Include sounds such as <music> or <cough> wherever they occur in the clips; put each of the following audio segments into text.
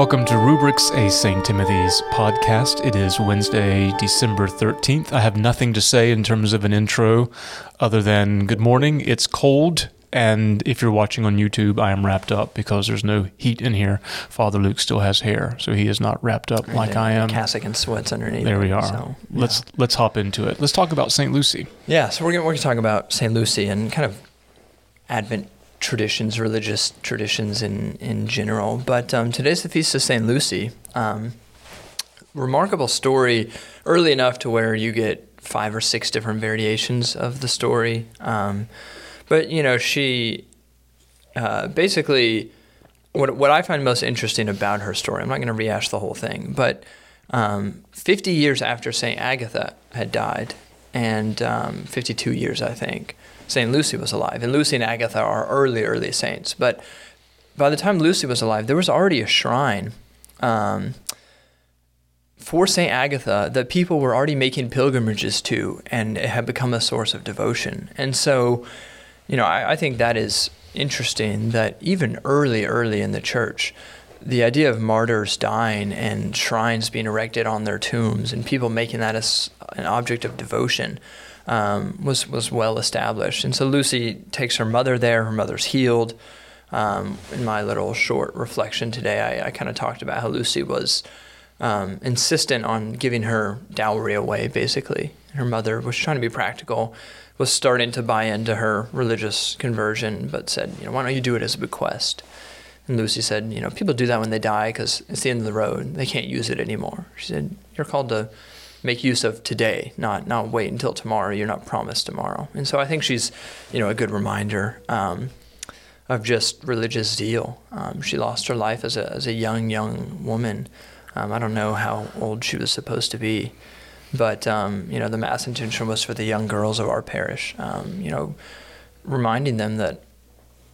Welcome to Rubrics, a St. Timothy's podcast. It is Wednesday, December 13th. I have nothing to say in terms of an intro other than good morning. It's cold, and if you're watching on YouTube, I am wrapped up because there's no heat in here. Father Luke still has hair, so he is not wrapped up like I am. Cassock and sweats underneath. There we are. So, yeah. Let's let's hop into it. Let's talk about St. Lucy. Yeah, so we're gonna talk about Saint Lucy and kind of Advent traditions, religious traditions in in general. But um, today's the feast of Saint Lucy. Um, remarkable story, early enough to where you get five or six different variations of the story. Um, but you know, she uh, basically what what I find most interesting about her story. I'm not going to rehash the whole thing, but um, 50 years after Saint Agatha had died, and um, 52 years, I think, Saint Lucy was alive. And Lucy and Agatha are early, early saints. But by the time Lucy was alive, there was already a shrine. Um, for St. Agatha that people were already making pilgrimages to, and it had become a source of devotion. And so, you know, I, I think that is interesting that even early, early in the church, the idea of martyrs dying and shrines being erected on their tombs and people making that as an object of devotion um, was was well established. And so Lucy takes her mother there. Her mother's healed. Um, in my little short reflection today, I, I kind of talked about how Lucy was um, insistent on giving her dowry away. Basically, her mother was trying to be practical, was starting to buy into her religious conversion, but said, you know, why don't you do it as a bequest? And Lucy said, you know, people do that when they die because it's the end of the road. They can't use it anymore. She said, you're called to make use of today, not not wait until tomorrow. You're not promised tomorrow. And so I think she's, you know, a good reminder um, of just religious zeal. Um, she lost her life as a as a young young woman. Um, I don't know how old she was supposed to be, but um, you know, the mass intention was for the young girls of our parish. Um, you know, reminding them that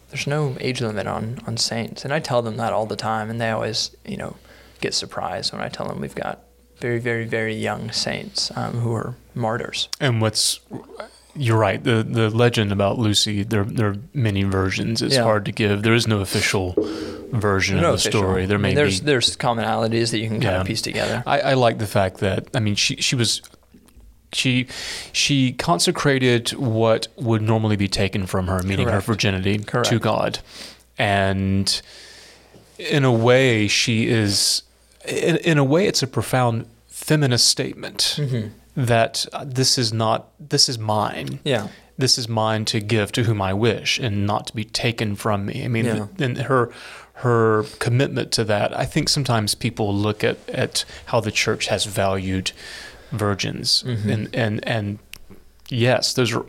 there's no age limit on on saints, and I tell them that all the time, and they always, you know, get surprised when I tell them we've got very, very, very young saints um, who are martyrs. And what's you're right. The the legend about Lucy, there there are many versions. It's Yeah. hard to give. There is no official version No of the official. story. There I may mean, there's be. there's commonalities that you can kind Yeah. of piece together. I, I like the fact that I mean she she was she she consecrated what would normally be taken from her, meaning her Correct. virginity, to God, and in a way she is in, in a way it's a profound feminist statement Mm-hmm. that uh, this is not this is mine Yeah, this is mine to give to whom I wish and not to be taken from me. I mean, Yeah. and her her commitment to that. I think sometimes people look at at how the church has valued virgins, Mhm. and and and yes, those are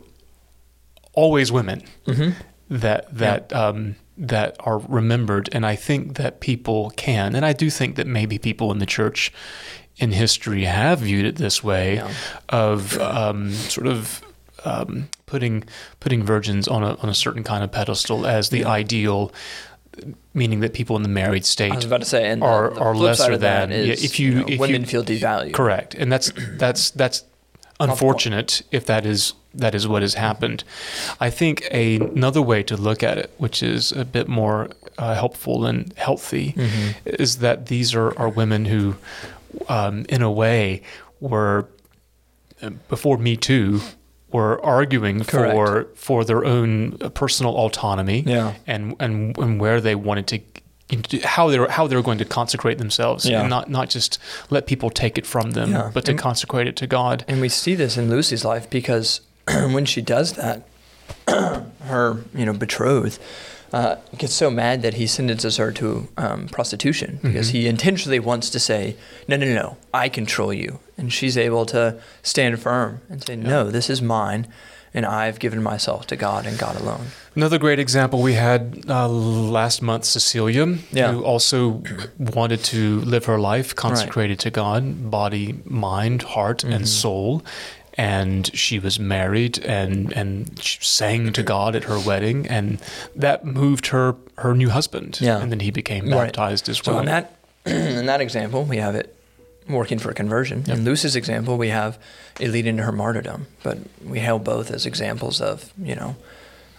always women mm-hmm. that that um, that are remembered, and I think that people can, and I do think that maybe people in the church in history have viewed it this way, Yeah. of um, sort of um, putting putting virgins on a on a certain kind of pedestal as the Yeah. ideal, meaning that people in the married I was state about to say, and are- the are lesser than- yeah, is, if you- know, if you- women feel devalued. Correct, and that's that's that's unfortunate if that is that is what has happened. I think a, another way to look at it, which is a bit more uh, helpful and healthy, Mhm. is that these are, are women who, um, in a way, were before Me Too, were arguing for Correct. for their own personal autonomy Yeah. and and and where they wanted to how they're how they're going to consecrate themselves Yeah. and not not just let people take it from them Yeah. but to And- consecrate it to God And we see this in Lucy's life because <clears throat> when she does that, <clears throat> her you know betrothed uh, gets so mad that he sentences her to um, prostitution because Mhm. he intentionally wants to say, "No, no, no, no, I control you," and she's able to stand firm and say, "No, this is mine." And I've given myself to God and God alone. Another great example we had uh, last month, Cecilia, Yeah. who also wanted to live her life consecrated to God, body, mind, heart, Mhm. and soul. And she was married and, and sang to God at her wedding, and that moved her her new husband. Yeah. And then he became Right. baptized as So well. in that <clears throat> in that example, we have it working for conversion. Yep. In Lucy's example, we have it leading to her martyrdom. But we hail both as examples of you know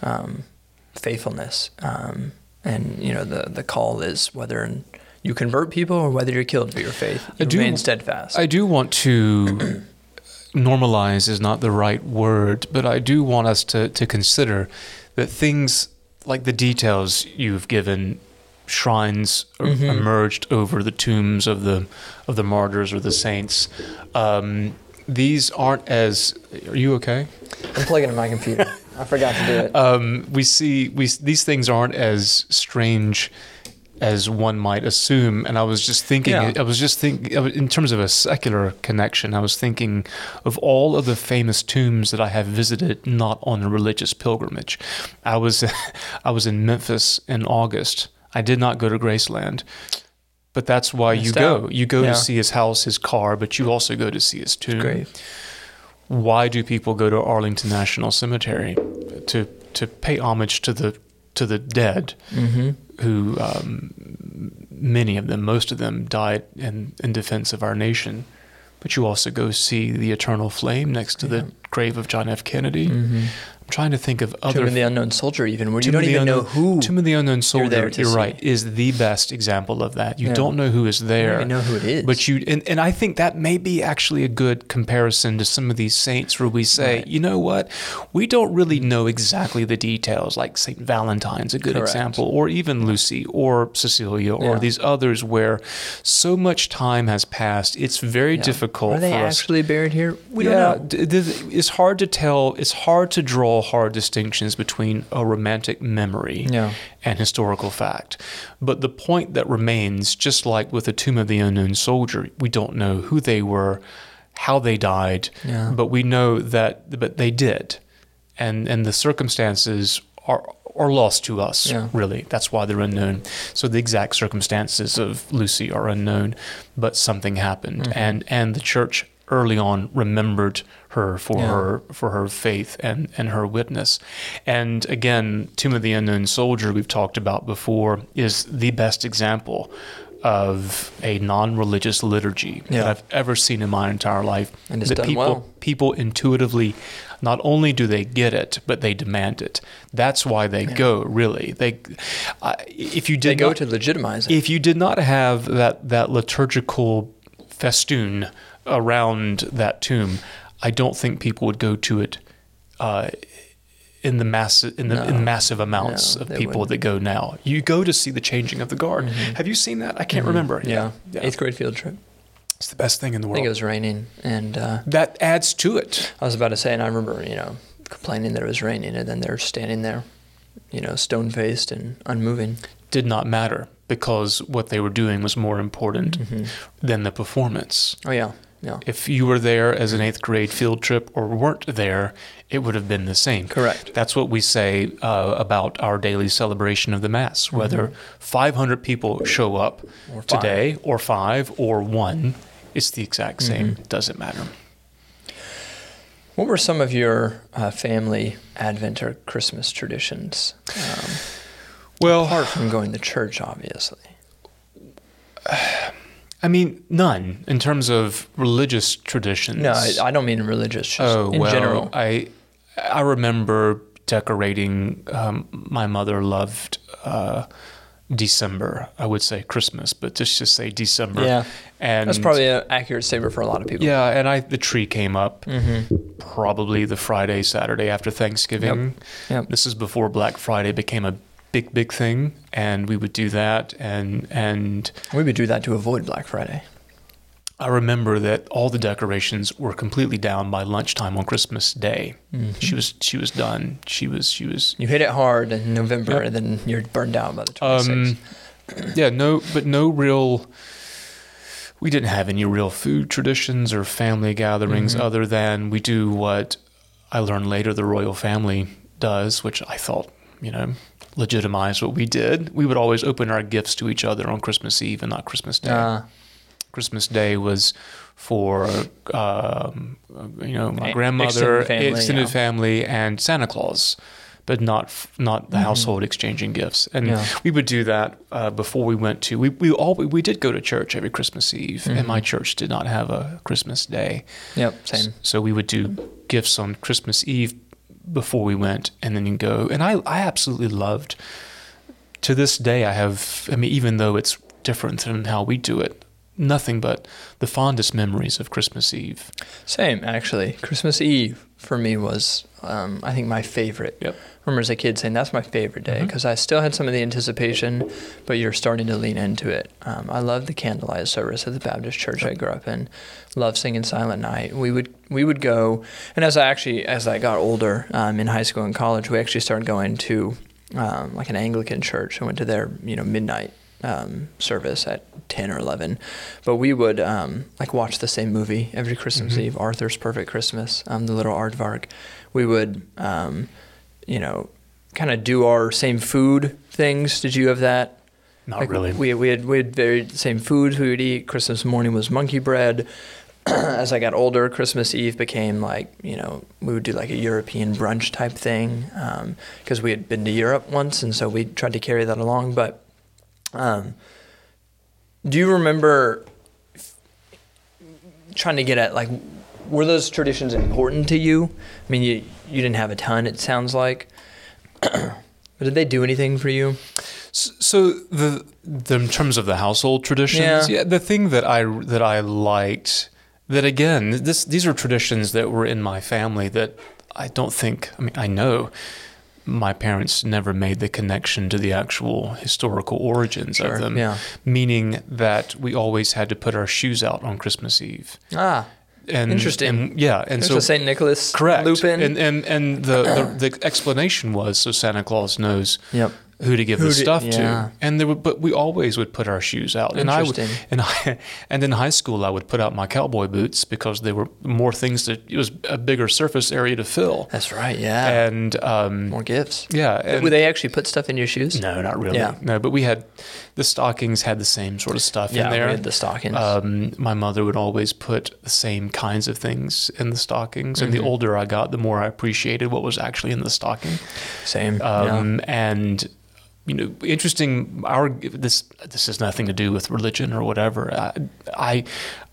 um, faithfulness, um, and you know the the call is whether you convert people or whether you're killed for your faith. You I do- remain steadfast. I do want to <clears throat> normalize is not the right word, but I do want us to, to consider that things like the details you've given, shrines er- Mhm. emerged over the tombs of the of the martyrs or the saints. Um, these aren't as. Are you okay? I'm plugging in my computer. I forgot to do it. um, we see we these things aren't as strange as one might assume. And I was just thinking, Yeah. I was just thinking in terms of a secular connection. I was thinking of all of the famous tombs that I have visited, not on a religious pilgrimage. I was <laughs> I was in Memphis in August. I did not go to Graceland. But that's why you go. out. You go Yeah. to see his house, his car, but you also go to see his tomb Great. why do people go to Arlington National Cemetery to to pay homage to the to the dead Mm-hmm. Who um, many of them most of them died in in defense of our nation. But you also go see the eternal flame next to the grave of John F. Kennedy. Mm-hmm. Trying to think of Tomb other of the Unknown Soldier, even where you Tomb don't of the even know Unknown- who. Tomb of the Unknown Soldier, you're, see. right, is the best example of that. You Yeah. don't know who is there. don't know who it is. But you and, and I think that may be actually a good comparison to some of these saints where we say, Right. you know what, we don't really know exactly the details. Like Saint Valentine's, a good Correct. example, or even Lucy or Cecilia or Yeah. these others where so much time has passed. It's very Yeah. difficult Are they for us. actually buried here? We don't know. it's hard to tell. It's hard to draw hard distinctions between a romantic memory Yeah. and historical fact. But the point that remains, just like with the Tomb of the Unknown Soldier, we don't know who they were, how they died, Yeah. but we know that but they did, and and the circumstances are are lost to us. Yeah. Really, that's why they're unknown. So the exact circumstances of Lucy are unknown, but something happened, Mm-hmm. and and the church early on remembered her for Yeah. her for her faith and and her witness. And again, Tomb of the Unknown Soldier we've talked about before is the best example of a non-religious liturgy that I've ever seen in my entire life. And it's that done people well. people intuitively not only do they get it, but they demand it. That's why they go. Really, they uh, if you did They go not, to legitimize it. if you did not have that that liturgical festoon around that tomb, I don't think people would go to it uh, in the mass in the No. in massive amounts No, of people wouldn't. that go now. You go to see the changing of the guard. Have you seen that? I can't remember. Mm-hmm. yeah. yeah. Eighth grade field trip. it's the best thing in the I world. think it was raining, and uh, that adds to it. I was about to say, and I remember, you know, complaining that it was raining, and then they're standing there, you know, stone faced and unmoving. Did not matter because what they were doing was more important Mm-hmm. than the performance. Oh yeah, yeah, If you were there as an eighth grade field trip or weren't there, it would have been the same. correct. That's what we say uh, about our daily celebration of the Mass. Whether 500 people show up Mm-hmm. Or today, or five, or one, it's the exact same. Mm-hmm. It doesn't matter. What were some of your uh, family Advent or Christmas traditions? Um, Well, apart from going to church, obviously. I mean, none in terms of religious traditions. No, I, I don't mean religious, just oh in well, general. I I remember decorating. Um, my mother loved uh, December. I would say Christmas, but just just say December. Yeah, and that's probably an accurate statement for a lot of people. yeah. And I the tree came up Mm-hmm. probably the Friday, Saturday after Thanksgiving. Yep. This is before Black Friday became a big big thing, and we would do that. And and We would do that to avoid Black Friday. I remember that all the decorations were completely down by lunchtime on Christmas Day. Mm-hmm. She was she was done. She was she was You hit it hard in November, Yep. and then you're burned out by the 26th. um yeah, no but no real we didn't have any real food traditions or family gatherings Mhm. other than we do what I learned later the royal family does, which I thought, you know, legitimized what we did. We would always open our gifts to each other on Christmas Eve and not Christmas Day. Uh, Christmas Day was for um, you know my grandmother, extended family, extended yeah. family, and Santa Claus, but not not the household exchanging gifts. And Mm-hmm. Yeah. we would do that uh, before we went to we we all we did go to church every Christmas Eve, and Mm-hmm. my church did not have a Christmas Day, yep, same. so we would do gifts on Christmas Eve before we went, and then you go. And I I absolutely loved. To this day, I have. I mean, even though it's different than how we do it. Nothing but the fondest memories of Christmas Eve. Same, actually. Christmas Eve for me was, um, I think, my favorite. Yep. I remember as a kid saying that's my favorite day because I still had some of the anticipation, but you're starting to lean into it. Um, I love the candlelight service at the Baptist church I grew up in. Love singing Silent Night. We would we would go, and as I actually as I got older um, in high school and college, we actually started going to um, like an Anglican church. I went to their you know midnight um, service at 10 or 11 but we would um, like watch the same movie every christmas Mhm. eve arthur's perfect christmas um, the little aardvark we would um, you know kind of do our same food things. Did you have that? Not Like, really. we, we had we had very same foods we would eat. Christmas morning was monkey bread. <clears throat> As i got older christmas eve became like you know we would do like a european brunch type thing because we had been to europe once and so we tried to carry that along. But um, do you remember f- trying to get at like were those traditions important to you i mean you you didn't have a ton it sounds like <clears throat> but did they do anything for you So the, the in terms of the household traditions, Yeah. yeah. the thing that I that I liked that again, this these are traditions that were in my family that I don't think. I mean, I know my parents never made the connection to the actual historical origins Sure, of them. yeah. Meaning that we always had to put our shoes out on Christmas Eve. ah And Interesting. and- yeah, and there's so a st nicholas correct. loop in And and and the, the <clears throat> the explanation was so Santa Claus knows yep who to give Who the to- stuff yeah. to. And there would, but we always would put our shoes out. And I would, Interesting. and I, <laughs> and in high school I would put out my cowboy boots because there were more things that it was a bigger surface area to fill. that's right yeah And um, more gifts yeah, and, would they actually put stuff in your shoes no, not really. Yeah. No, but we had the stockings had the same sort of stuff yeah in there. had the stockings Um, my mother would always put the same kinds of things in the stockings, and the Mhm. older I got, the more I appreciated what was actually in the stocking. same yeah. Um, And you know, interesting. Our this this has nothing to do with religion or whatever. I, I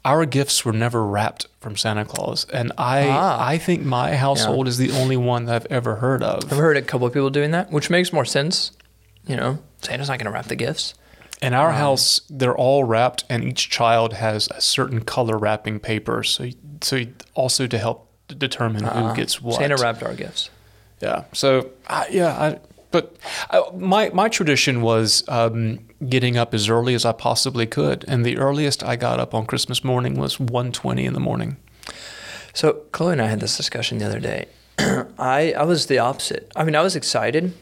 our gifts were never wrapped from Santa Claus, and I Ah. I think my household is the only one that I've ever heard of. I've heard a couple of people doing that, which makes more sense. You know, Santa's not going to wrap the gifts. In our house, they're all wrapped, and each child has a certain color wrapping paper. So so also to help determine Uh, who gets what. Santa wrapped our gifts. Yeah. So I yeah, I, but I, my my tradition was um, getting up as early as I possibly could, and the earliest I got up on Christmas morning was 1.20 in the morning. So Chloe and I had this discussion the other day. <clears throat> I I was the opposite. I mean, I was excited,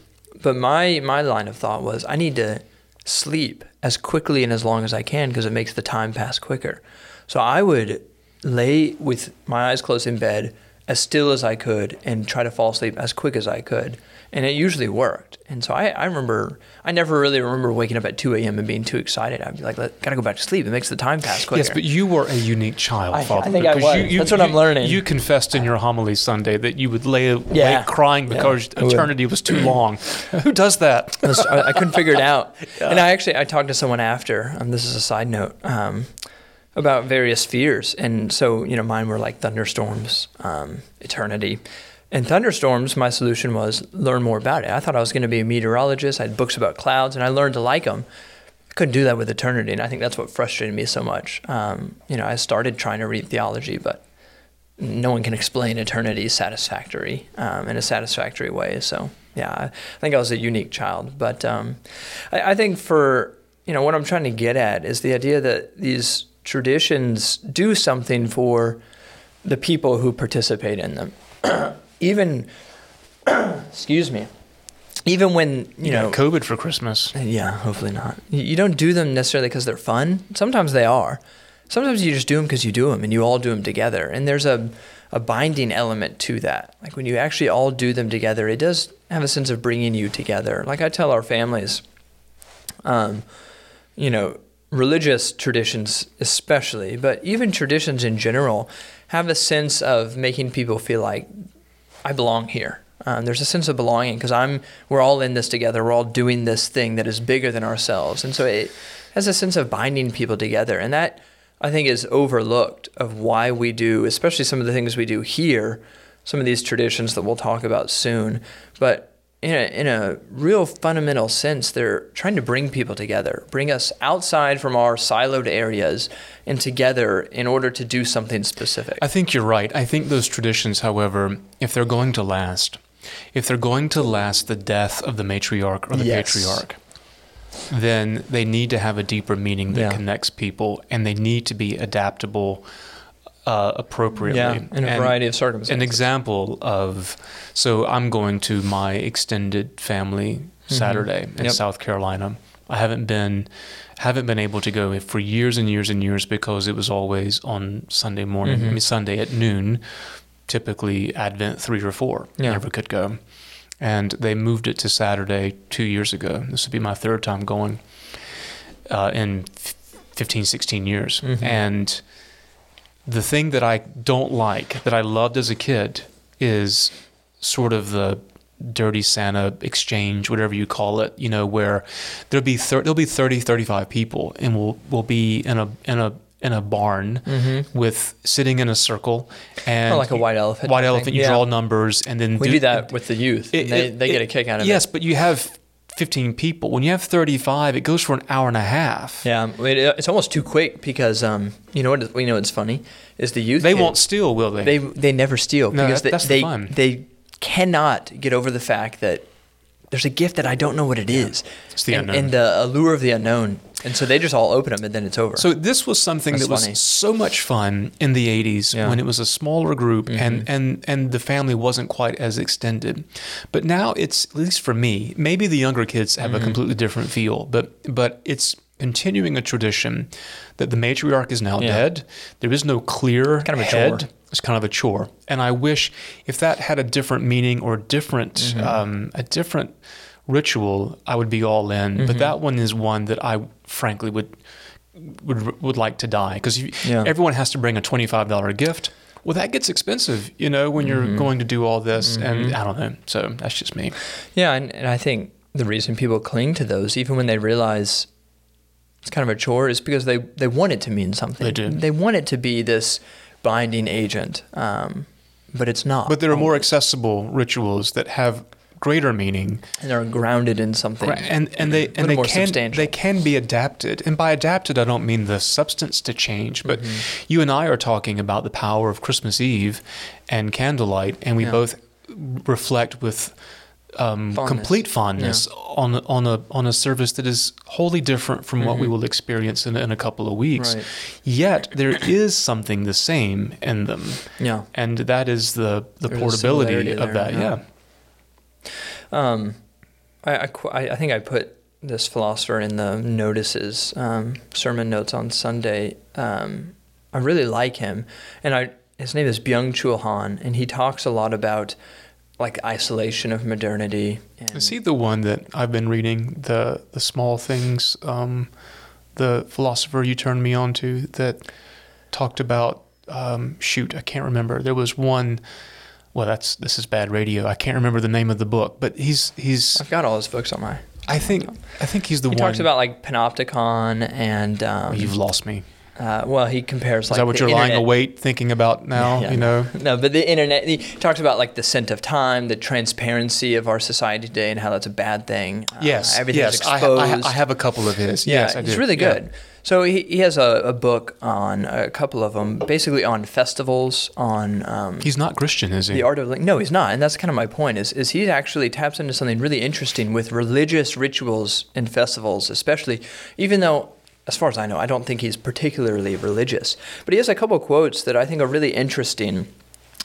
but my my line of thought was I need to sleep as quickly and as long as I can because it makes the time pass quicker. So I would lay with my eyes closed in bed as still as I could and try to fall asleep as quick as I could. And it usually worked. And so I, I remember, I never really remember waking up at 2 a.m. and being too excited. I'd be like, Let, gotta go back to sleep. It makes the time pass quicker. Yes, but you were a unique child, I- I think I was. That's what I'm learning. You confessed in your homily Sunday that you would lay awake Yeah. crying because would. eternity was too long. <laughs> Who does that? I, was- I I couldn't figure it out. <laughs> And I actually I talked to someone after. Um, this is a side note um, about various fears, and so you know mine were like thunderstorms, um, eternity, and thunderstorms. My solution was learn more about it. I thought I was going to be a meteorologist. I had books about clouds, and I learned to like them. I couldn't do that with eternity, and I think that's what frustrated me so much. Um, you know, I started trying to read theology, but no one can explain eternity satisfactory um, in a satisfactory way. So yeah, I think I was a unique child. But um, I, I think for you know what I'm trying to get at is the idea that these traditions do something for the people who participate in them. <clears throat> Even <clears throat> excuse me, even when you know COVID for Christmas. yeah, hopefully not. You you don't do them necessarily because they're fun. Sometimes they are. Sometimes you just do them because you do them and you all do them together. And there's a, a binding element to that. Like when you actually all do them together, it does have a sense of bringing you together. Like I tell our families, um, you know, religious traditions especially, but even traditions in general, have a sense of making people feel like I belong here. Um, there's a sense of belonging because I'm. We're all in this together. We're all doing this thing that is bigger than ourselves, and so it has a sense of binding people together, and that I think is overlooked of why we do, especially some of the things we do here, some of these traditions that we'll talk about soon. But in a, in a real fundamental sense, they're trying to bring people together, bring us outside from our siloed areas and together in order to do something specific. I think you're right. I think those traditions, however, if they're going to last, if they're going to last the death of the matriarch or the Yes. patriarch, then they need to have a deeper meaning that Yeah. connects people and they need to be adaptable uh, appropriately. yeah, in a And- variety of circumstances. an example of so I'm going to my extended family Saturday in Mm-hmm. Yep. South Carolina. I haven't been haven't been able to go for years and years and years because it was always on Sunday morning. Mm-hmm. I mean Sunday at noon, typically Advent three or four. Yeah. Never could go. And they moved it to Saturday two years ago. This would be my third time going uh, in f- 15, 16 years. Mhm. And the thing that I don't like, that I loved as a kid, is sort of the dirty Santa exchange, whatever you call it, you know, where there'll be thir- there'll be 30, 35 people and we'll we'll be in a in a in a barn Mm-hmm. with sitting in a circle and Oh, like a white elephant White elephant, you Yeah. draw numbers and then we do that with the youth. it- they, it- they get it- a kick out of Yes, it. Yes, but you have 15 people. When you have 35, it goes for an hour and a half. Yeah, it's almost too quick because um, you know what? You know what's funny is the youth. They kid- won't steal, will they? They they never steal No, because that- the they fun. they, they cannot get over the fact that there's a gift that I don't know what it is. It's the and, unknown. and the allure of the unknown. And so they just all open them and then it's over. So this was something That's that was so much fun in the 80s Yeah. when it was a smaller group Mm-hmm. and, and, and the family wasn't quite as extended. But now it's, at least for me, maybe the younger kids have Mm-hmm. a completely different feel, but, but it's continuing a tradition that the matriarch is now Yeah. dead. There is no clear kind of a head. chore. It's kind of a chore. And I wish if that had a different meaning or different, Mm-hmm. um, a different ritual, I would be all in. Mm-hmm. But that one is one that I frankly would would would like to die because Yeah. everyone has to bring a twenty five dollar gift. Well, that gets expensive, you know, when you're Mm-hmm. going to do all this, and I don't know. So that's just me. yeah, and, and I think the reason people cling to those, even when they realize it's kind of a chore, is because they, they want it to mean something. They do. They want it to be this binding agent, um, but it's not. But there are more accessible rituals that have greater meaning, and they're grounded in something. and and they and they can they can be adapted. And by adapted, I don't mean the substance to change, but Mm-hmm. you and I are talking about the power of Christmas Eve and candlelight, and we Yeah. both reflect with um, Fondness. complete fondness on on a on a service that is wholly different from what we will experience in, in a couple of weeks. Mm-hmm. Right. Yet there is something the same in them, yeah. and that is the the There's portability of there, that. yeah. Yeah. Um, I, I, I I think I put this philosopher in the notices, um, sermon notes on Sunday. Um, I really like him, and I his name is Byung Chul Han, and he talks a lot about like isolation of modernity. And Is he the one that I've been reading the the small things? Um, the philosopher you turned me on to that talked about. Um, shoot, I can't remember. There was one. Well, that's this is bad radio. I can't remember the name of the book, but he's he's. I've got all his books on my. I think I think he's the He one. He talks about like panopticon and um, You've lost me. Uh, well, he compares Is like that what you're lying awake thinking about <laughs> now? Yeah, you know. No, but the internet, he talks about like the scent of time, the transparency of our society today, and how that's a bad thing. Uh, Yes. everything's yes. I, exposed. I, I have a couple of his. yeah, yes, I it's really Yeah. good. So he, he has a, a book on a couple of them, basically on festivals, on um, He's not Christian, is he? the art of like no, he's not, and that's kind of my point. Is is he actually taps into something really interesting with religious rituals and festivals, especially, even though. As far as I know, I don't think he's particularly religious, but he has a couple quotes that I think are really interesting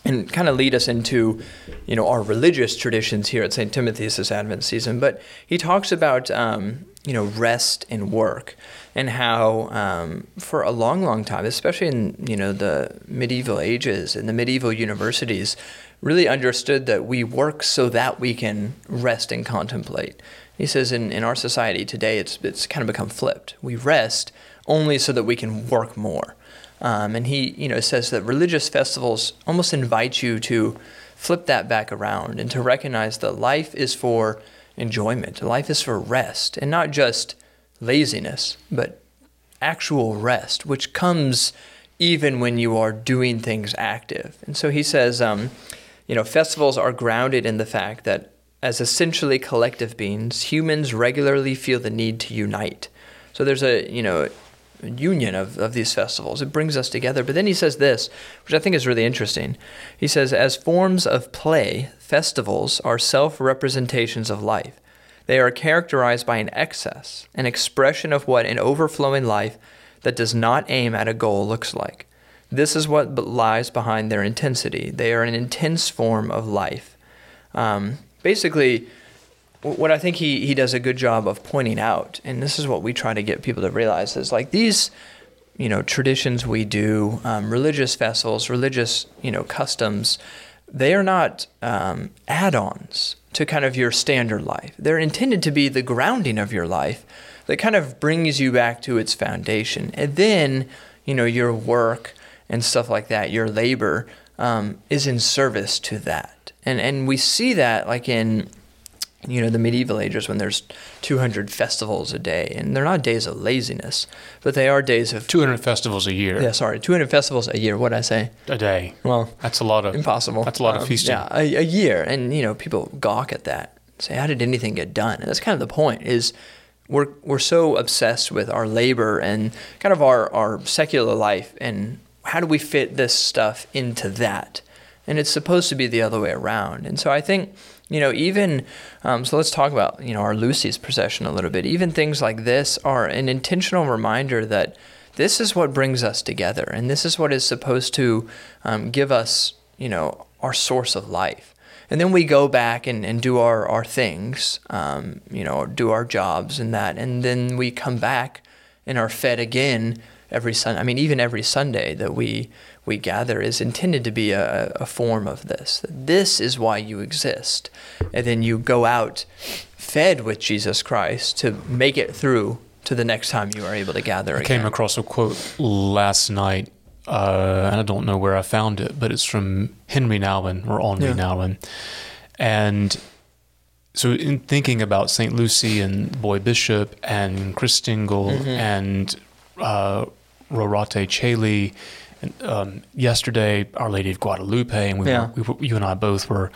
and kind of lead us into, you know, our religious traditions here at St. Timothy's this Advent season. But he talks about, um, you know, rest and work, and how um, for a long, long time, especially in you know the medieval ages and the medieval universities, really understood that we work so that we can rest and contemplate. He says in, in our society today, it's it's kind of become flipped. We rest only so that we can work more. Um, and he, you know, says that religious festivals almost invite you to flip that back around and to recognize that life is for enjoyment. Life is for rest, and not just laziness, but actual rest, which comes even when you are doing things active. And so he says, um, you know, festivals are grounded in the fact that as essentially collective beings, humans regularly feel the need to unite. So there's a you know union of, of these festivals. It brings us together. But then he says this, which I think is really interesting. He says, as forms of play, festivals are self representations of life. They are characterized by an excess, an expression of what an overflowing life that does not aim at a goal looks like. This is what lies behind their intensity. They are an intense form of life. Um, basically, what I think he, he does a good job of pointing out, and this is what we try to get people to realize, is like these, you know, traditions we do, um, religious festivals, religious, you know, customs, they are not um, add-ons to kind of your standard life. They're intended to be the grounding of your life that kind of brings you back to its foundation. And then, you know, your work and stuff like that, your labor um, is in service to that. And, and we see that like in you know the medieval ages when there's 200 festivals a day. And they're not days of laziness but they are days of 200 festivals a year. Yeah sorry 200 festivals a year. What i say? A day. Well that's a lot of impossible. that's a lot um, of feasting. yeah a, a, year. And you know people gawk at that say how did anything get done? And that's kind of the point is we're we're so obsessed with our labor and kind of our our secular life and how do we fit this stuff into that and it's supposed to be the other way around and so i think you know, even um, so, let's talk about you know our Lucy's procession a little bit. Even things like this are an intentional reminder that this is what brings us together, and this is what is supposed to um, give us you know our source of life. And then we go back and, and do our, our things, um, you know, do our jobs and that. And then we come back and are fed again every Sunday. I mean, even every Sunday that we we gather is intended to be a, a form of this. This is why you exist. And then you go out fed with Jesus Christ to make it through to the next time you are able to gather I again. came across a quote last night, uh, and I don't know where I found it, but it's from Henry Nouwen or Henri yeah. Nouwen. And so, in thinking about St. Lucy and Boy Bishop and Christingle mm-hmm. and uh, Rorate Caeli um, yesterday, Our Lady of Guadalupe, and we, yeah. were, we, you and I both were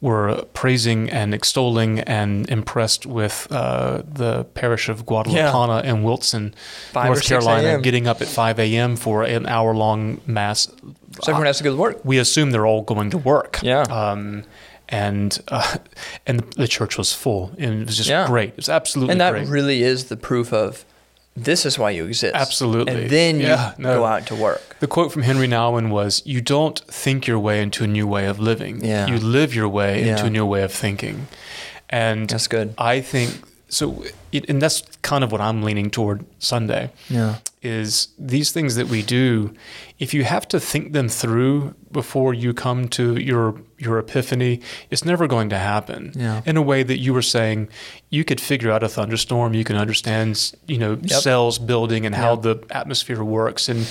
were praising and extolling and impressed with uh, the parish of Guadalupana yeah. in Wilson, Five North Carolina, getting up at 5 a.m. for an hour long mass. So everyone has to go to work. We assume they're all going to work. Yeah. Um, and uh, and the church was full, and it was just yeah. great. It was absolutely and that great. really is the proof of this is why you exist. Absolutely. And then you yeah, no. go out to work. The quote from Henry Nouwen was You don't think your way into a new way of living. Yeah. You live your way yeah. into a new way of thinking. And that's good. I think so it, and that's kind of what I'm leaning toward Sunday. Yeah. Is these things that we do, if you have to think them through before you come to your your epiphany, it's never going to happen. Yeah. In a way that you were saying, you could figure out a thunderstorm, you can understand, you know, yep. cells building and how the atmosphere works and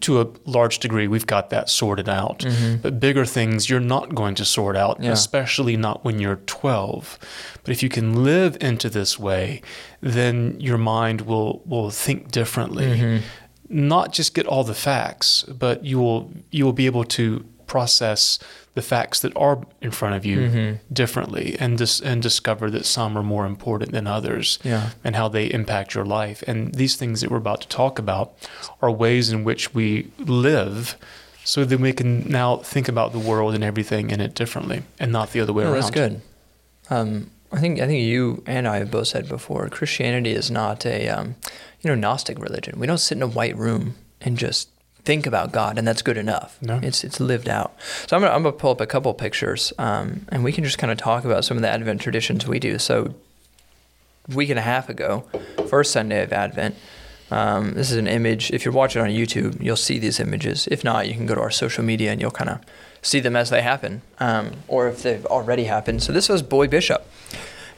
to a large degree, we've got that sorted out. Mm-hmm. But bigger things, you're not going to sort out, yeah. especially not when you're 12. But if you can live into this way, then your mind will will think differently. Mm-hmm. Not just get all the facts, but you will you will be able to process the facts that are in front of you mm-hmm. differently and dis- and discover that some are more important than others yeah. and how they impact your life. And these things that we're about to talk about are ways in which we live so that we can now think about the world and everything in it differently and not the other way oh, around. That's good. Um, I think I think you and I have both said before Christianity is not a um, you know Gnostic religion. We don't sit in a white room and just think about God, and that's good enough. No. It's it's lived out. So I'm gonna, I'm gonna pull up a couple pictures, um, and we can just kind of talk about some of the Advent traditions we do. So a week and a half ago, first Sunday of Advent. Um, this is an image. If you're watching on YouTube, you'll see these images. If not, you can go to our social media and you'll kind of see them as they happen, um, or if they've already happened. So this was Boy Bishop,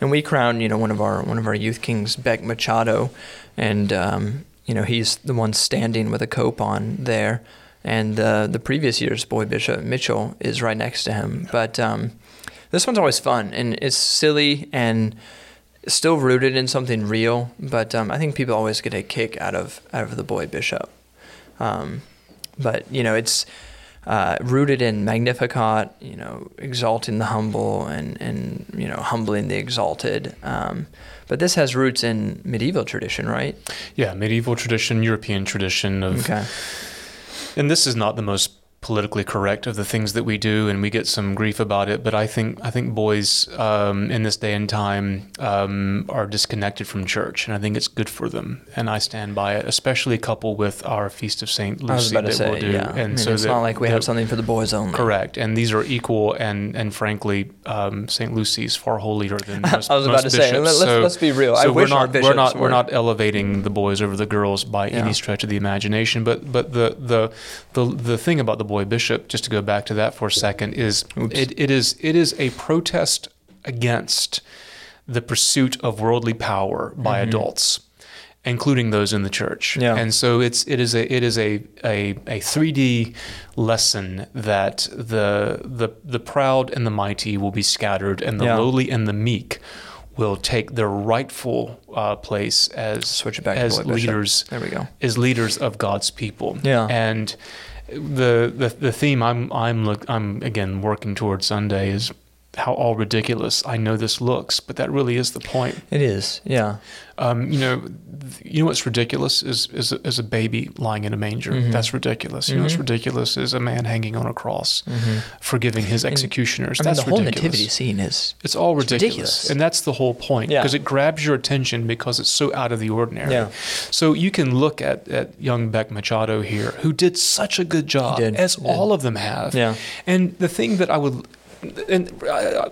and we crowned you know one of our one of our youth kings, Beck Machado, and um, you know, he's the one standing with a cope on there. And uh, the previous year's boy bishop, Mitchell, is right next to him. But um, this one's always fun and it's silly and still rooted in something real. But um, I think people always get a kick out of out of the boy bishop. Um, but you know, it's uh, rooted in Magnificat, you know, exalting the humble and, and you know, humbling the exalted. Um, but this has roots in medieval tradition, right? Yeah, medieval tradition, European tradition of. Okay. And this is not the most politically correct of the things that we do, and we get some grief about it. But I think I think boys um, in this day and time um, are disconnected from church, and I think it's good for them, and I stand by it, especially coupled with our feast of Saint Lucy I was about to that say, we'll do. yeah. And I mean, so it's that- not like we that- have something for the boys only. Correct, and these are equal, and and frankly, um, Saint Lucy's far holier than <laughs> most. I was about to say, bishops. let- let's- So- let's be real. So we're not we're not we're were- not elevating the boys over the girls by Yeah. any stretch of the imagination. But but the the the the thing about the boy bishop, just to go back to that for a second, is it, it is it is a protest against the pursuit of worldly power by adults including those in the church. Mm-hmm. Yeah. And so it's it is a it is a a, a 3D lesson that the the the proud and the mighty will be scattered and the Yeah. lowly and the meek will take their rightful uh, place as Switch it back to as boy bishop. leaders There we go. as leaders of God's people. Yeah. And the the the theme I'm I'm look I'm again working towards Sunday is how all ridiculous I know this looks, but that really is the point. It is, yeah. Um, you know, you know what's ridiculous is is a, is a baby lying in a manger. Mhm. That's ridiculous. You know what's ridiculous is a man hanging on a cross, forgiving his executioners. Mm-hmm. I mean, that's the whole ridiculous. nativity scene is It's all It's ridiculous. ridiculous. And that's the whole point Yeah. because it grabs your attention because it's so out of the ordinary. Yeah. So you can look at, at young Beck Machado here, who did such a good job, as all of them have. Yeah. And the thing that I would, and uh,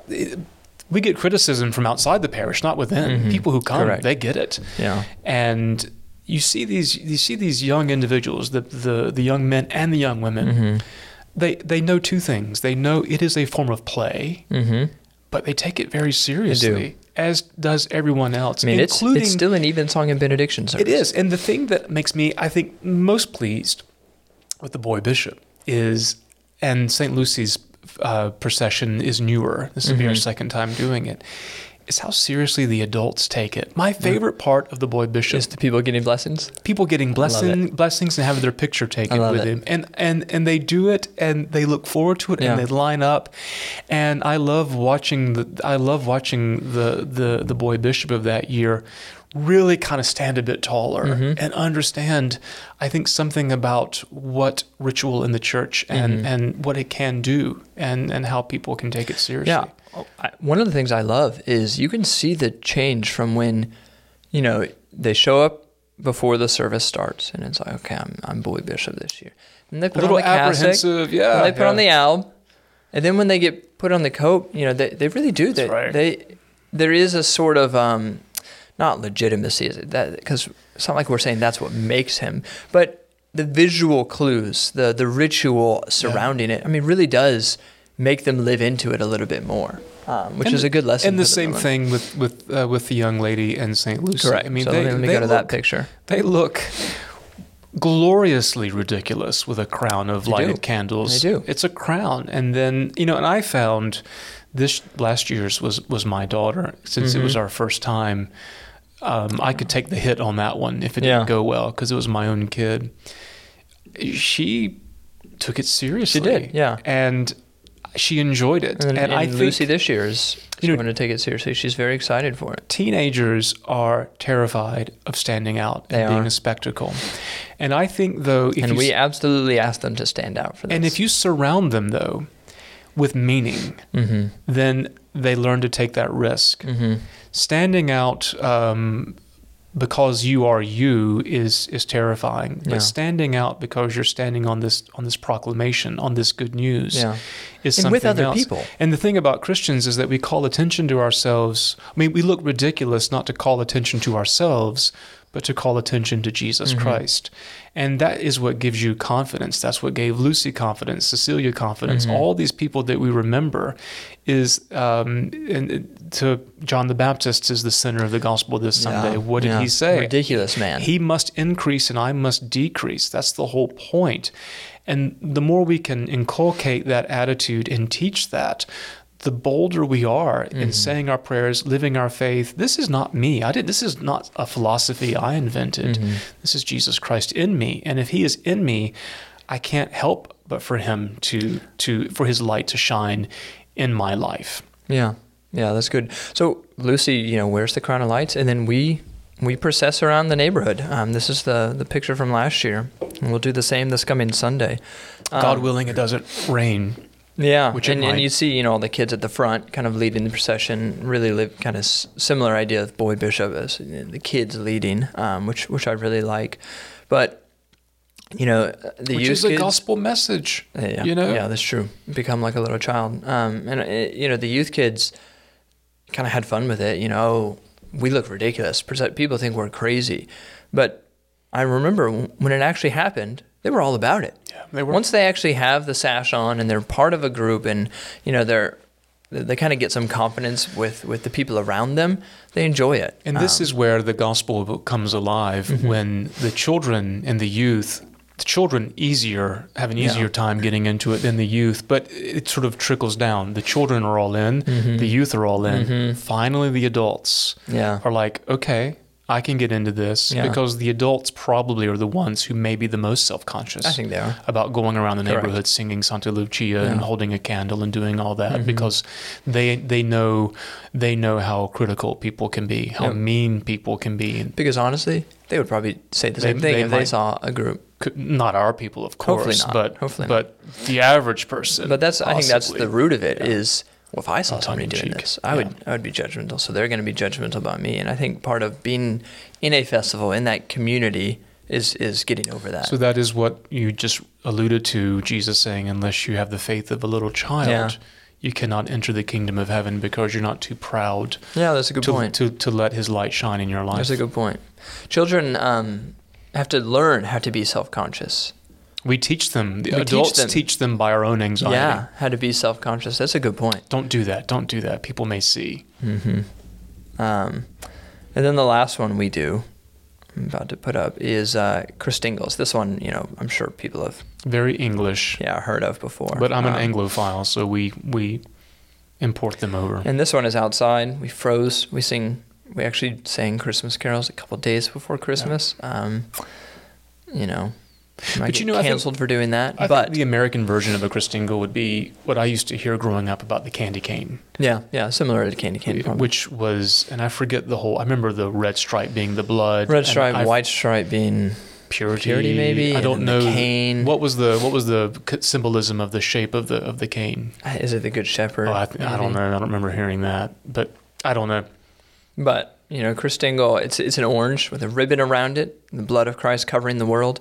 we get criticism from outside the parish, not within. Mhm. People who come, Correct. they get it. yeah. And you see these, you see these young individuals, the, the, the young men and the young women, Mm-hmm. they, they know two things. They know it is a form of play, Mm-hmm. but they take it very seriously, as does everyone else, I mean, it's, including it's still an evensong and benediction service. it is. And the thing that makes me, I think, most pleased with the boy bishop is, and St. Lucy's uh, procession is newer. This will be our Mhm. second time doing it. Is how seriously the adults take it. My favorite part of the boy bishop is the people getting blessings. people getting blessing blessings and having their picture taken with it. him and and and they do it and they look forward to it Yeah. and they line up and i love watching the i love watching the the the boy bishop of that year really kind of stand a bit taller Mhm. and understand i think something about what ritual in the church and Mhm. and what it can do and and how people can take it seriously Yeah. One of the things I love is you can see the change from when, you know, they show up before the service starts and it's like, okay, I'm, I'm boy bishop this year. And they a put little on the cassock, yeah and they put on the alb, and then when they get put on the coat, you know, they, they really do. They, right. they, there is a sort of, um, not legitimacy, is it? Because it's not like we're saying that's what makes him, but the visual clues, the the ritual surrounding it, I mean, really does make them live into it a little bit more, um, which And is a good lesson. and the same thing with with uh, with the young lady and St. Lucy. Correct. I mean, so they, let me they go to that look- picture. They look gloriously ridiculous with a crown of They lighted do. candles. They do. It's a crown, and then you know, and I found this last year's was was my daughter since it was Mhm. our first time. Um, I could take the hit on that one if it didn't go well because it was my own kid. She took it seriously. She did, yeah. and she enjoyed it. And, And, and I think Lucy this year is, You know- going to take it seriously. She's very excited for it. teenagers are terrified of standing out They and being are. a spectacle. And I think though, if and we s- absolutely ask them to stand out for this. and if you surround them though with meaning, mm-hmm. then they learn to take that risk. Mm-hmm. Standing out um, because you are you is is terrifying. But standing out because you're standing on this on this proclamation, on this good news, Yeah. is And something with other else. people. And the thing about Christians is that we call attention to ourselves. I mean, we look ridiculous not to call attention to ourselves, but to call attention to Jesus Mhm. Christ. And that is what gives you confidence. That's what gave Lucy confidence, Cecilia confidence. Mhm. All these people that we remember is, um, and to John the Baptist is the center of the gospel this Sunday. Yeah. What did Yeah. he say? Ridiculous man. He must increase and I must decrease. That's the whole point. And the more we can inculcate that attitude and teach that, the bolder we are in Mhm. saying our prayers, living our faith. This is not me. I did this is not a philosophy I invented. Mhm. This is Jesus Christ in me. And if he is in me, I can't help but for him to to for his light to shine in my life. Yeah, yeah, that's good. So Lucy, you know, where's the crown of lights, and then we we process around the neighborhood. Um, this is the the picture from last year, and we'll do the same this coming Sunday. God Um, willing, it doesn't rain. Yeah, which and, and you see, you know, all the kids at the front, kind of leading the procession. Really, live kind of s- similar idea of Boy Bishop as the kids leading, um, which which I really like. But you know, the which youth is a kids, gospel message. Yeah, you know? yeah, that's true. Become like a little child. Um, and uh, you know, the youth kids kind of had fun with it. You know, we look ridiculous. People think we're crazy, but I remember when it actually happened, they were all about it. Yeah, they were. Once they actually have the sash on and they're part of a group, and you know they're they kind of get some confidence with with the people around them. They enjoy it. And this Um, is where the gospel comes alive Mm-hmm. when the children and the youth, the children easier have an Yeah. easier time getting into it than the youth, but it sort of trickles down. The children are all in, Mm-hmm. the youth are all in. Finally, the adults yeah. are like, okay, I can get into this Yeah. because the adults probably are the ones who may be the most self-conscious I think they are. about going around the Correct. neighborhood singing Santa Lucia and Yeah. Mm-hmm. holding a candle and doing all that because they they know they know how critical people can be, how mean people can be. Because honestly, they would probably say the They- same thing they if they saw a group. could- not our people, of course, Hopefully not. but Hopefully but the average person. But that's I think that's the root of it. Is. Well, if I saw somebody doing tongue-in-cheek. this, I would I would be judgmental. So they're going to be judgmental about me. And I think part of being in a festival in that community is is getting over that. So that is what you just alluded to, Jesus saying, unless you have the faith of a little child, Yeah. you cannot enter the kingdom of heaven because you're not too proud yeah, that's a good to, point. to to let his light shine in your life. That's a good point. Children um, have to learn how to be self conscious. We teach them. The We teach adults them. teach them by our own anxiety. Yeah, how to be self conscious. That's a good point. Don't do that. Don't do that. People may see. Mm-hmm. Um, and then the last one we do, I'm about to put up, is uh, Christingles. This one, you know, I'm sure people have Very English. yeah heard of before. But I'm an Um, Anglophile, so we we import them over. And this one is outside. We froze. We sing. We actually sang Christmas carols a couple days before Christmas. Um, you know, But you know, I think- canceled for doing that. I but think the American version of a Christingle would be what I used to hear growing up about the candy cane, yeah, yeah, similar to candy cane. probably. which was, and I forget the whole. I remember the red stripe being the blood, red stripe, white stripe being purity, purity maybe, I don't know cane. what was the what was the symbolism of the shape of the of the cane. Uh, is it the Good Shepherd? Oh, I, I don't know. I don't remember hearing that, but I don't know. But you know, Christingle, it's it's an orange with a ribbon around it, the blood of Christ covering the world.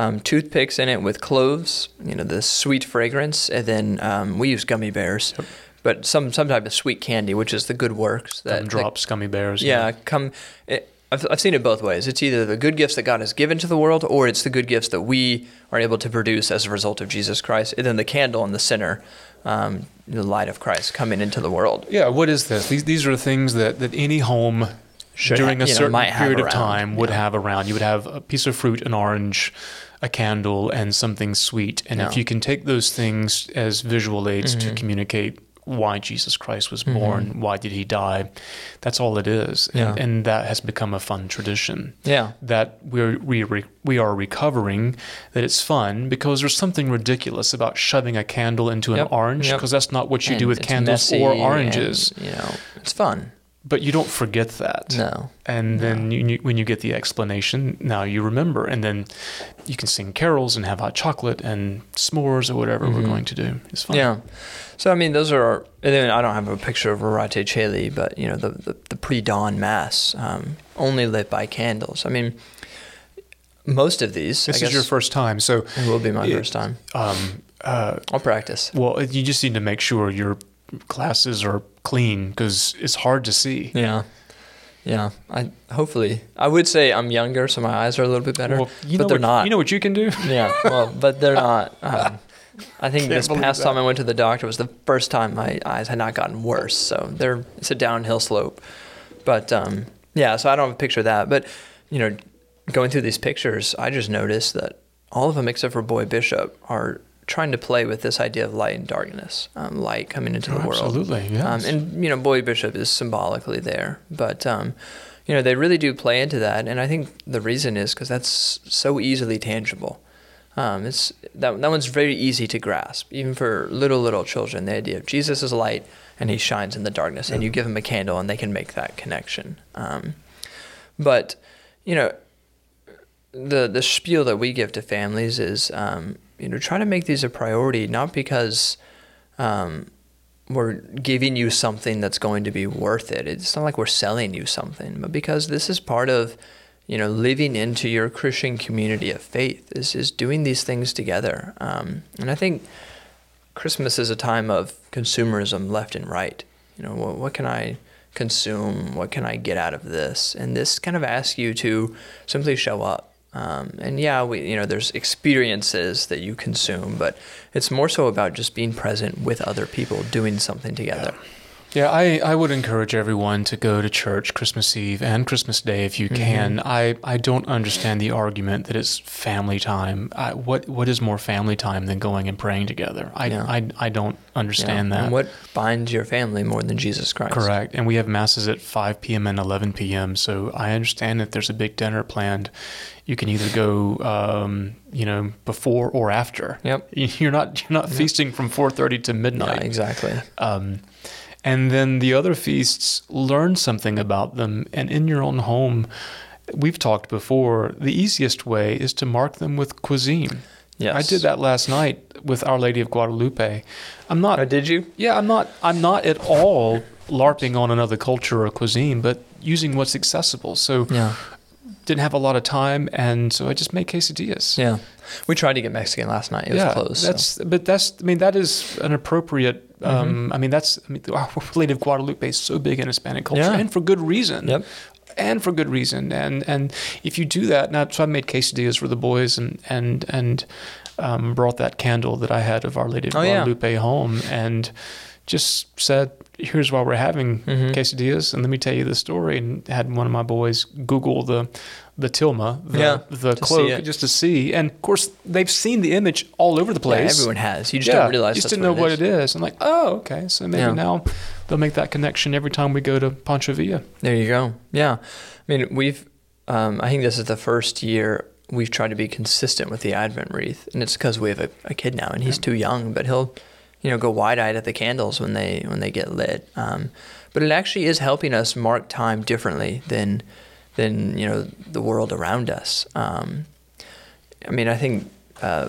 Um, toothpicks in it with cloves, you know, the sweet fragrance, and then um, we use gummy bears, Yep. but some some type of sweet candy, which is the good works that That drops gummy bears. that- yeah, come. It, I've I've seen it both ways. It's either the good gifts that God has given to the world, or it's the good gifts that we are able to produce as a result of Jesus Christ. And then the candle in the center, um, the light of Christ coming into the world. Yeah, what is this? These these are things that, that any home Should during ha- a know, certain might period of time would yeah. have around. You would have a piece of fruit, an orange, a candle, and something sweet. And if Yeah. Mm-hmm. you can take those things as visual aids to communicate why Jesus Christ was born, why did he die, that's all it is. Yeah. And, and that has become a fun tradition. Yeah. That we're, we, re, we are recovering, that it's fun because there's something ridiculous about shoving a candle into an Yep, orange yep. because that's not what you And do with candles or and, oranges you know, it's fun. But you don't forget that. No. And then you, you, when you get the explanation, now you remember, and then you can sing carols and have hot chocolate and s'mores or whatever we're going to do. It's fun. Mm-hmm. Yeah. So I mean, those are. And then I don't have a picture of Rorate Caeli, but you know, the the, the pre-dawn mass, um, only lit by candles. I mean, most of these. This I is your first time, so It will be my it- first time. um, uh, I'll practice. well, you just need to make sure your glasses are clean because it's hard to see. Yeah. Yeah. I hopefully I would say I'm younger, so my eyes are a little bit better. Well, you but know they're what, not. You know what you can do? yeah. Well, but they're <laughs> not. Um, I think Can't this past that. time I went to the doctor was the first time my eyes had not gotten worse. So they're it's a downhill slope. But um, yeah, so I don't have a picture of that. But you know, going through these pictures, I just noticed that all of them except for Boy Bishop are trying to play with this idea of light and darkness, um, light coming into the Oh, world. absolutely, Um, and you know, Boy Bishop is symbolically there, but um, you know, they really do play into that, and I think the reason is because that's so easily tangible. Um, it's that that one's very easy to grasp, even for little little children. The idea of Jesus is light and he shines in the darkness, and you give them a candle and they can make that connection. Um, but you know, the the spiel that we give to families is um, you know try to make these a priority, not because um, we're giving you something that's going to be worth it. It's not like we're selling you something, but because this is part of you know living into your Christian community of faith. Is is doing these things together, um, and I think Christmas is a time of consumerism left and right. You know, what, what can I consume? What can I get out of this? And this kind of asks you to simply show up. Um, and yeah, we you know there's experiences that you consume, but it's more so about just being present with other people, doing something together. Yeah. Yeah, I, I would encourage everyone to go to church Christmas Eve and Christmas Day if you mm-hmm. can. I, I don't understand the argument that it's family time. I, what what is more family time than going and praying together? I, yeah. I, I don't understand yeah. that. And what binds your family more than Jesus Christ? Correct. And we have masses at 5 p.m. and 11 p.m. So I understand that there's a big dinner planned. You can either go, um, you know, before or after. Yep. <laughs> You're not you're not yep. feasting from 4:30 to midnight. Yeah, exactly. Um, and then the other feasts, learn something about them. And in your own home, we've talked before, the easiest way is to mark them with cuisine. Yes. I did that last night with Our Lady of Guadalupe. I'm not. Oh, did you? Yeah, I'm not. I'm not at all larping on another culture or cuisine, but using what's accessible. So, yeah. Didn't have a lot of time, and so I just made quesadillas. Yeah, we tried to get Mexican last night. It yeah, was closed. That's. So. But that's. I mean, that is an appropriate um, mm-hmm. I mean, that's I mean, Our Lady of Guadalupe is so big in Hispanic culture, yeah. and for good reason. Yep. And for good reason, and and if you do that, now so I made quesadillas for the boys, and and and um, brought that candle that I had of Our Lady of oh, Guadalupe yeah. home, and just said, "Here's why we're having mm-hmm. quesadillas," and let me tell you the story. And had one of my boys Google the the tilma, the, yeah, the cloak, just to see. And of course, they've seen the image all over the place. Yeah, everyone has. You just yeah, don't realize. You just didn't know what it is. I'm like, oh, okay. So maybe yeah. now they'll make that connection every time we go to Pancho Villa. There you go. Yeah, I mean, we've. Um, I think this is the first year we've tried to be consistent with the Advent wreath, and it's because we have a, a, kid now, and he's too young, but he'll, you know, go wide-eyed at the candles when they when they get lit. Um, but it actually is helping us mark time differently than than you know the world around us. Um, I mean, I think uh,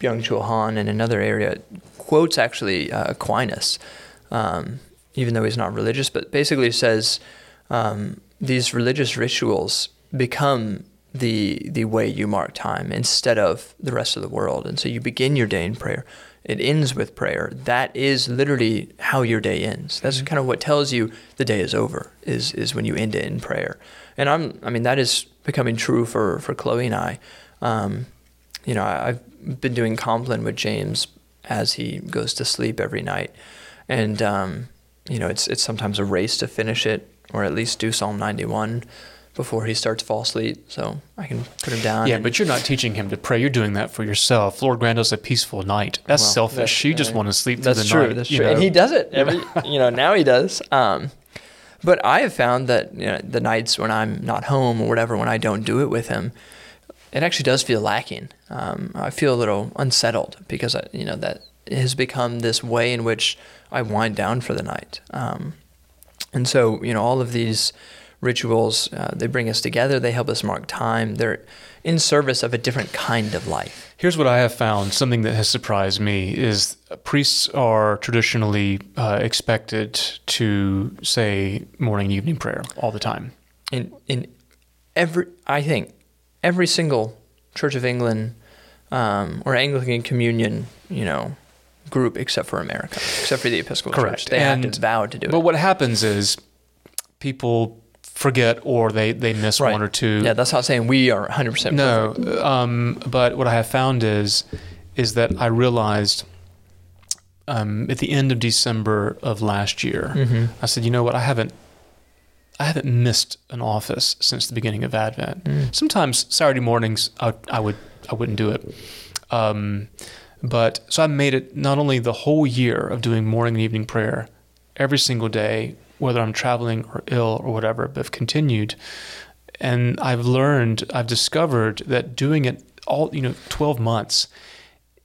Byung-Chul Han in another area quotes actually uh, Aquinas, um, even though he's not religious, but basically says um, these religious rituals become the the way you mark time instead of the rest of the world, and so you begin your day in prayer it ends with prayer. That is literally how your day ends. That's mm-hmm. kind of what tells you the day is over. Is is when you end it in prayer. And I'm I mean that is becoming true for for Chloe and I. Um, you know I, have been doing Compline with James as he goes to sleep every night, and um, you know it's it's sometimes a race to finish it or at least do Psalm 91 before he starts to fall asleep. So I can put him down. Yeah, but you're not teaching him to pray. You're doing that for yourself. Lord, grant us a peaceful night. That's well, selfish. That's, you just want to sleep through the true, night. That's true. That's true. And he does it every. you know, now he does. Um, but I have found that you know, the nights when I'm not home or whatever, when I don't do it with him, it actually does feel lacking. Um, I feel a little unsettled because I, you know that has become this way in which I wind down for the night. Um, and so you know all of these rituals. Uh, they bring us together. They help us mark time. They're in service of a different kind of life. Here's what I have found. Something that has surprised me is priests are traditionally uh, expected to say morning and evening prayer all the time. In in every, I think every single Church of England um, or Anglican Communion, you know, group except for America, except for the Episcopal Correct. Church. They and, have to vow to do it. But what happens is people forget or they, they miss right. one or two. Yeah, that's not saying we are 100% No, um, but what I have found is is that I realized um, at the end of December of last year, mm-hmm. I said, you know what, I haven't I haven't missed an office since the beginning of Advent. Mm. Sometimes Saturday mornings I, I, would I wouldn't do it. Um, but so I made it not only the whole year of doing morning and evening prayer every single day whether I'm traveling or ill or whatever, but I've continued. And I've learned, I've discovered that doing it all you know 12 months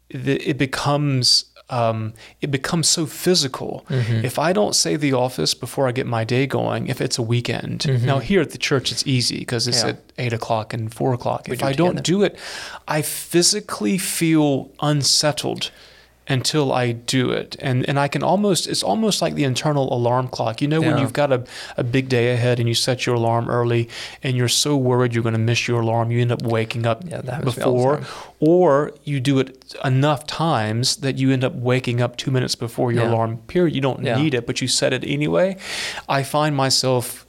it it becomes um, it becomes so physical. Mm-hmm. If I don't say the office before I get my day going, if it's a weekend, Mhm. now here at the church it's easy because it's Yeah. at eight o'clock and four o'clock. We if do I don't do it, I physically feel unsettled until I do it. And and I can almost it's almost like the internal alarm clock. You know when you've got a, a big day ahead and you set your alarm early and you're so worried you're going to miss your alarm, you end up waking up Yeah, that happens to me all the before or you do it enough times that you end up waking up 2 minutes before your Yeah. alarm period. You don't Yeah. need it, but you set it anyway. I find myself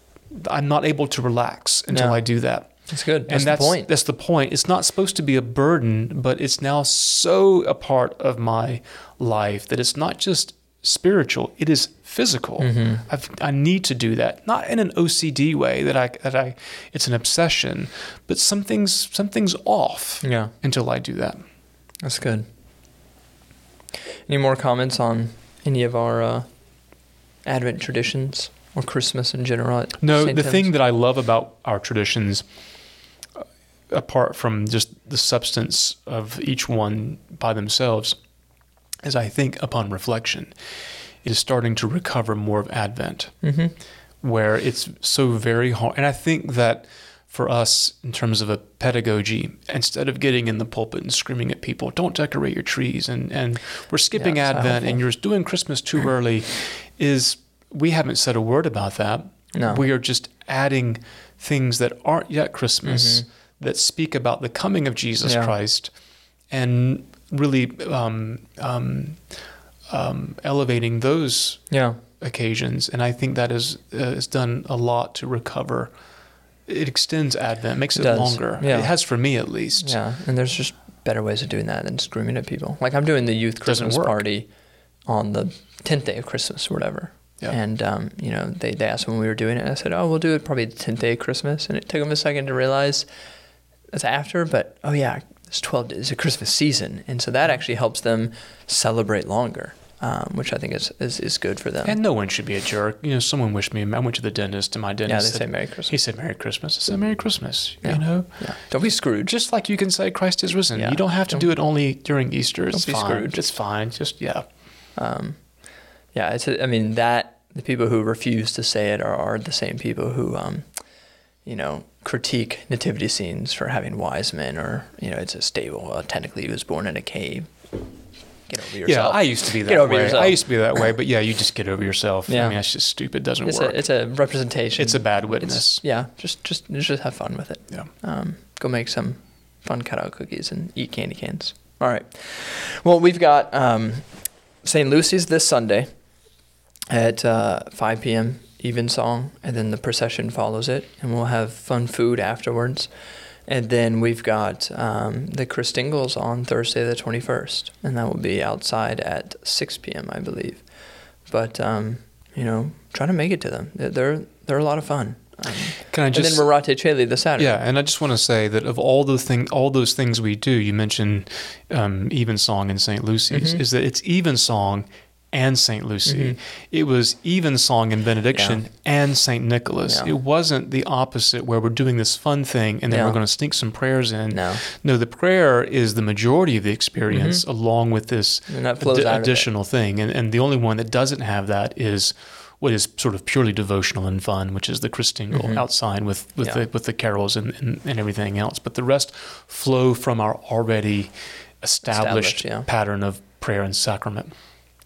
I'm not able to relax until Yeah. I do that That's good. That's and that's the point. that's the point. It's not supposed to be a burden, but it's now so a part of my life that it's not just spiritual; it is physical. Mhm. I've, I need to do that, not in an OCD way that I that I it's an obsession, but something's something's off Yeah, until I do that. that's good. Any more comments on any of our uh, Advent traditions or Christmas in general? No, the thing that I love about our traditions, apart from just the substance of each one by themselves, is I think upon reflection, is starting to recover more of Advent, Mhm. where it's so very hard. And I think that for us, in terms of a pedagogy, instead of getting in the pulpit and screaming at people, don't decorate your trees, and, and we're skipping Yeah, Advent, and you're doing Christmas too early, is we haven't said a word about that. No. We are just adding things that aren't yet Christmas Mhm. That speak about the coming of Jesus Yeah. Christ and really um, um, um, elevating those Yeah. occasions. And I think that is, uh, has done a lot to recover. It extends Advent, makes It it, longer. Yeah. It has for me at least. Yeah, and there's just better ways of doing that than screaming at people. Like I'm doing the youth Christmas party on the tenth day of Christmas or whatever. Yeah. And um, you know, they, they asked when we were doing it. and I said, "Oh, we'll do it probably the tenth day of Christmas." And it took them a second to realize it's after, but oh yeah, it's twelve days. It's a Christmas season, and so that actually helps them celebrate longer, um, which I think is, is is good for them. And no one should be a jerk. You know, someone wished me. I went to the dentist, and my dentist. yeah, they said, say Merry Christmas. he said Merry Christmas. I said Merry Christmas. Yeah. You know, yeah. Don't be screwed. just like you can say Christ is risen. Yeah. You don't have to Don't- do it only during Easter. It's be fine. Scrooge. It's fine. Just yeah. Um, yeah, it's. A, I mean that the people who refuse to say it are, are the same people who, um, you know, critique nativity scenes for having wise men, or you know, it's a stable. Well, technically, he was born in a cave. Get over yourself. Yeah, I used to be Get that over way. yourself. I used to be that way, but yeah, you just get over yourself. Yeah. I mean, that's just stupid. Doesn't it's work. a it's a representation. It's a bad It's- witness. yeah, just just just have fun with it. yeah. Um, go make some fun cutout cookies and eat candy cans. All right. Well, we've got um, St. Lucy's this Sunday at uh, 5 p.m. Evensong, and then the procession follows it, and we'll have fun food afterwards. And then we've got um, the Christingles on Thursday the 21st, and that will be outside at 6 p.m., I believe. But, um, you know, try to make it to them. They're, they're, a lot of fun. Um, Can I just and then Rorate Caeli the Saturday. Yeah, and I just want to say that of all the thing, all those things we do, you mentioned um, Evensong and St. Lucy's, Mhm. is that it's Evensong and St. Lucy. Mhm. It was Evensong and Benediction Yeah. and St. Nicholas. Yeah. It wasn't the opposite where we're doing this fun thing and then we're going to sneak some prayers in. No. No, the prayer is the majority of the experience, along with this And that flows addi- out of it. additional thing. And, and the only one that doesn't have that is what is sort of purely devotional and fun, which is the Christingle Mhm. outside with, with, Yeah. the, with the carols and, and, and everything else. But the rest flow from our already established, Established, pattern of prayer and sacrament.